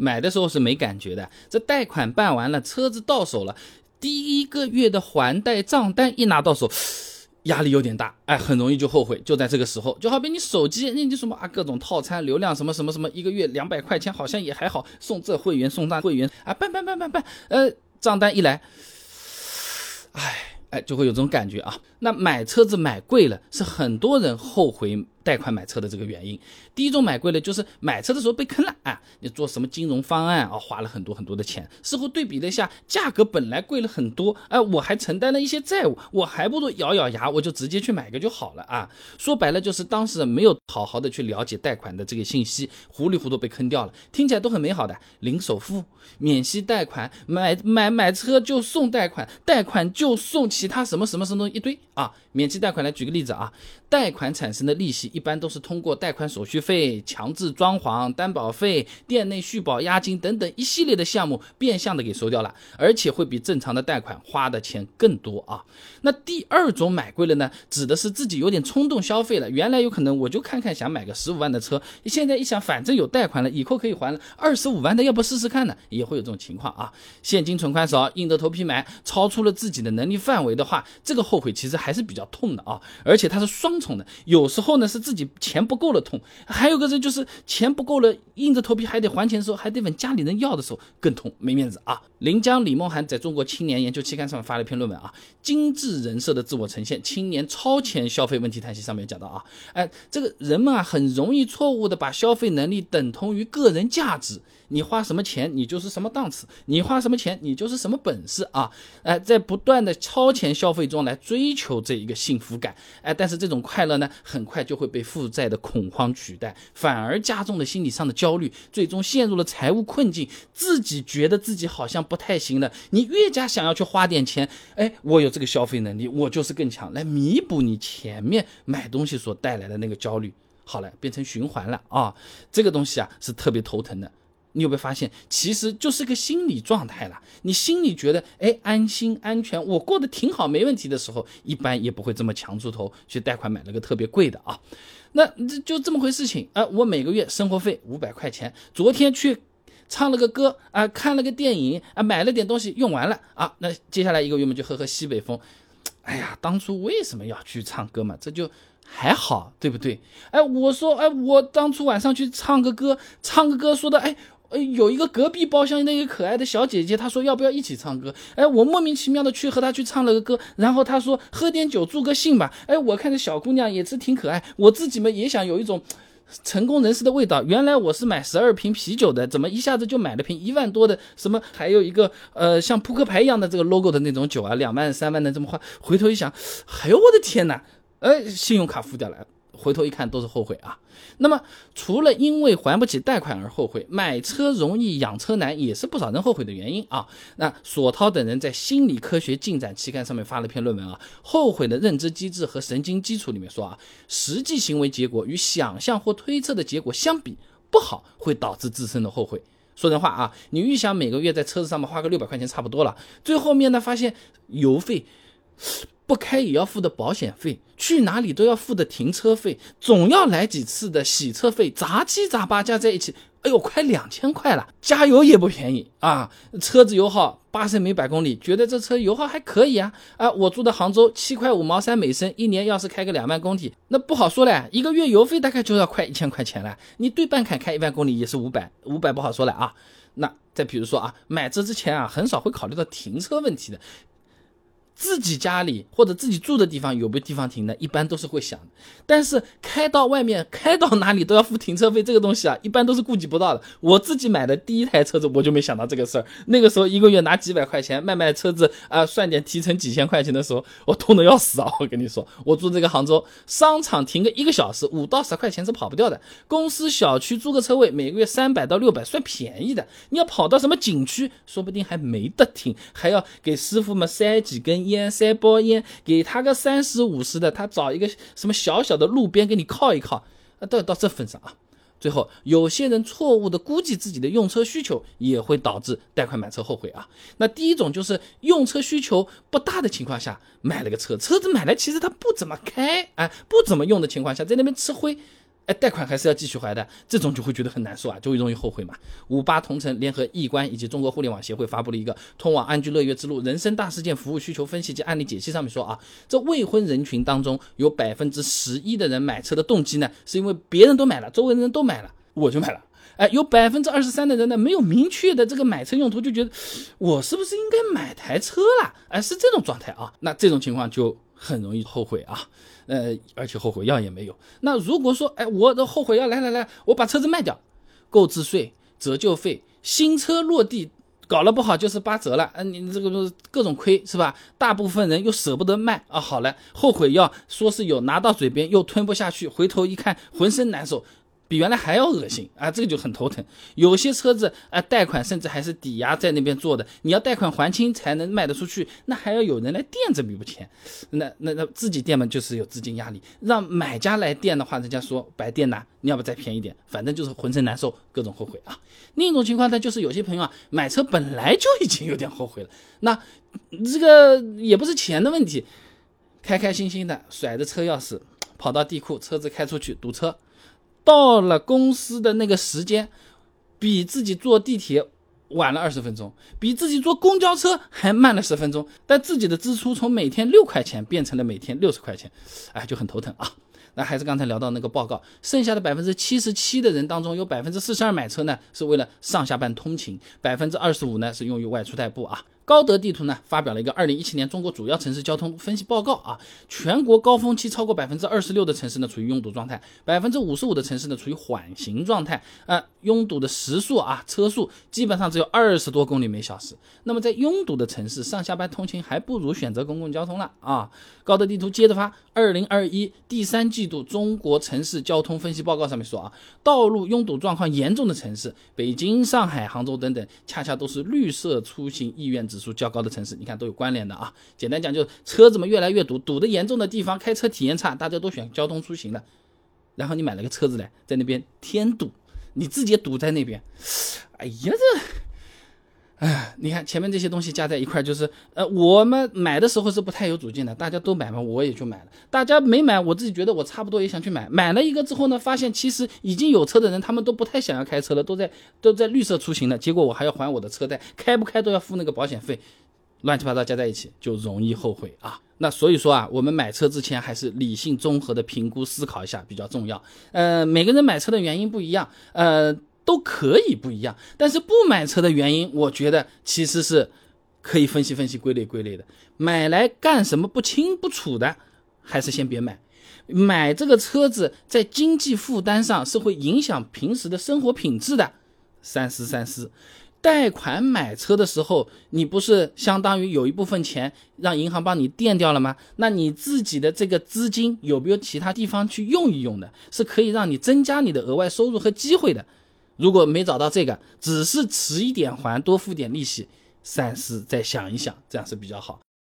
买的时候是没感觉的，这贷款办完了，车子到手了，第一个月的还贷账单一拿到手。压力有点大，哎，很容易就后悔。就在这个时候，就好比你手机，那你什么啊，各种套餐、流量什么什么什么，一个月两百块钱好像也还好，送这会员送那会员啊，办办办办办，呃，账单一来，哎哎，就会有这种感觉啊。那买车子买贵了，是很多人后悔。贷款买车的这个原因，第一种买贵了，就是买车的时候被坑了啊！你做什么金融方案啊，花了很多很多的钱，事后对比了一下，价格本来贵了很多，哎，我还承担了一些债务，我还不如咬咬牙，我就直接去买个就好了啊！说白了就是当事人没有好好的去了解贷款的这个信息，糊里糊涂被坑掉了。听起来都很美好的，零首付、免息贷款，买买买车就送贷款，贷款就送其他什么什么什么一堆啊！免息贷款来举个例子啊，贷款产生的利息。一般都是通过贷款手续费、强制装潢、担保费、店内续保押金等等一系列的项目变相的给收掉了，而且会比正常的贷款花的钱更多啊。那第二种买贵了呢，指的是自己有点冲动消费了。原来有可能我就看看想买个十五万的车，现在一想反正有贷款了，以后可以还了，二十五万的要不试试看呢？也会有这种情况啊。现金存款少，硬着头皮买，超出了自己的能力范围的话，这个后悔其实还还是比较痛的啊。而且它是双重的，有时候呢是。自己钱不够了痛，还有个人就是钱不够了，硬着头皮还得还钱的时候，还得问家里人要的时候更痛，没面子啊！临江李梦涵在中国青年研究期刊上面发了一篇论文啊，《精致人设的自我呈现：青年超前消费问题谈析》上面讲到啊，哎，这个人们啊很容易错误的把消费能力等同于个人价值。你花什么钱，你就是什么档次；你花什么钱，你就是什么本事啊！哎，在不断的超前消费中来追求这一个幸福感，哎，但是这种快乐呢，很快就会被负债的恐慌取代，反而加重了心理上的焦虑，最终陷入了财务困境，自己觉得自己好像不太行了。你越加想要去花点钱，哎，我有这个消费能力，我就是更强，来弥补你前面买东西所带来的那个焦虑。好了，变成循环了啊！这个东西啊，是特别头疼的。你有没有发现，其实就是个心理状态了？你心里觉得，哎，安心安全，我过得挺好，没问题的时候，一般也不会这么强出头去贷款买了个特别贵的啊。那这就这么回事情啊。我每个月生活费五百块钱，昨天去唱了个歌啊，看了个电影啊，买了点东西用完了啊。那接下来一个月嘛，就喝喝西北风。哎呀，当初为什么要去唱歌嘛？这就。还好，对不对？哎，我说，哎，我当初晚上去唱个歌，唱个歌，说的，哎，呃，有一个隔壁包厢那个可爱的小姐姐，她说要不要一起唱歌？哎，我莫名其妙的去和她去唱了个歌，然后她说喝点酒助个兴吧。哎，我看这小姑娘也是挺可爱，我自己嘛也想有一种成功人士的味道。原来我是买十二瓶啤酒的，怎么一下子就买了瓶一万多的？什么还有一个呃像扑克牌一样的这个 logo 的那种酒啊，两万三万的这么花？回头一想，哎呦我的天哪！哎，信用卡付掉了，回头一看都是后悔啊。那么，除了因为还不起贷款而后悔，买车容易养车难，也是不少人后悔的原因啊。那索涛等人在《心理科学进展》期刊上面发了篇论文啊，《后悔的认知机制和神经基础》里面说啊，实际行为结果与想象或推测的结果相比不好，会导致自身的后悔。说人话啊，你预想每个月在车子上面花个六百块钱差不多了，最后面呢发现油费。不开也要付的保险费，去哪里都要付的停车费，总要来几次的洗车费，杂七杂八加在一起，哎呦，快两千块了。加油也不便宜啊，车子油耗八升每百公里，觉得这车油耗还可以啊啊！我住的杭州，七块五毛三每升，一年要是开个两万公里，那不好说了，一个月油费大概就要快一千块钱了。你对半砍开一万公里也是五百，五百不好说了啊。那再比如说啊，买车之前啊，很少会考虑到停车问题的。自己家里或者自己住的地方有没有地方停的，一般都是会想的。但是开到外面，开到哪里都要付停车费，这个东西啊，一般都是顾及不到的。我自己买的第一台车子，我就没想到这个事儿。那个时候一个月拿几百块钱卖卖车子啊，算点提成几千块钱的时候，我痛的要死啊！我跟你说，我住这个杭州商场停个一个小时，五到十块钱是跑不掉的。公司小区租个车位，每个月三百到六百，算便宜的。你要跑到什么景区，说不定还没得停，还要给师傅们塞几根烟。烟塞包烟，给他个三十五十的，他找一个什么小小的路边给你靠一靠，啊，到到这份上啊。最后，有些人错误的估计自己的用车需求，也会导致贷款买车后悔啊。那第一种就是用车需求不大的情况下买了个车，车子买来其实他不怎么开，哎，不怎么用的情况下，在那边吃灰。贷款还是要继续还的，这种就会觉得很难受啊，就会容易后悔嘛。五八同城联合易观以及中国互联网协会发布了一个《通往安居乐业之路：人生大事件服务需求分析及案例解析》，上面说啊，这未婚人群当中有百分之十一的人买车的动机呢，是因为别人都买了，周围的人都买了，我就买了。哎，有百分之二十三的人呢，没有明确的这个买车用途，就觉得我是不是应该买台车了？哎，是这种状态啊。那这种情况就很容易后悔啊。呃，而且后悔药也没有。那如果说，哎，我的后悔药来来来，我把车子卖掉，购置税、折旧费、新车落地搞了不好就是八折了，嗯，你这个各种亏是吧？大部分人又舍不得卖啊。好了，后悔药说是有，拿到嘴边又吞不下去，回头一看浑身难受。比原来还要恶心啊！这个就很头疼。有些车子啊，贷款甚至还是抵押在那边做的，你要贷款还清才能卖得出去，那还要有人来垫这笔钱。那那那自己垫嘛，就是有资金压力。让买家来垫的话，人家说白垫呐，你要不再便宜点，反正就是浑身难受，各种后悔啊。另一种情况呢，就是有些朋友啊，买车本来就已经有点后悔了，那这个也不是钱的问题，开开心心的甩着车钥匙跑到地库，车子开出去堵车。到了公司的那个时间，比自己坐地铁晚了二十分钟，比自己坐公交车还慢了十分钟，但自己的支出从每天六块钱变成了每天六十块钱，哎，就很头疼啊。那还是刚才聊到那个报告，剩下的百分之七十七的人当中，有百分之四十二买车呢是为了上下班通勤，百分之二十五呢是用于外出代步啊。高德地图呢发表了一个二零一七年中国主要城市交通分析报告啊，全国高峰期超过百分之二十六的城市呢处于拥堵状态，百分之五十五的城市呢处于缓行状态，呃，拥堵的时速啊车速基本上只有二十多公里每小时。那么在拥堵的城市上下班通勤还不如选择公共交通了啊。高德地图接着发二零二一第三季度中国城市交通分析报告上面说啊，道路拥堵状况严重的城市，北京、上海、杭州等等，恰恰都是绿色出行意愿指数较高的城市，你看都有关联的啊。简单讲，就车子嘛越来越堵，堵的严重的地方，开车体验差，大家都选交通出行的。然后你买了个车子来，在那边添堵，你自己堵在那边。哎呀，这，哎，你看前面这些东西加在一块，就是呃，我们买的时候是不太有主见的，大家都买嘛，我也就买了。大家没买，我自己觉得我差不多也想去买。买了一个之后呢，发现其实已经有车的人，他们都不太想要开车了，都在都在绿色出行了。结果我还要还我的车贷，开不开都要付那个保险费。乱七八糟加在一起就容易后悔啊！那所以说啊，我们买车之前还是理性综合的评估思考一下比较重要。呃，每个人买车的原因不一样，呃，都可以不一样。但是不买车的原因，我觉得其实是可以分析分析、归类归类的。买来干什么不清不楚的，还是先别买。买这个车子在经济负担上是会影响平时的生活品质的，三思三思。贷款买车的时候，你不是相当于有一部分钱让银行帮你垫掉了吗？那你自己的这个资金有没有其他地方去用一用的？是可以让你增加你的额外收入和机会的。如果没找到这个，只是迟一点还，多付点利息，三思再想一想，这样是比较好。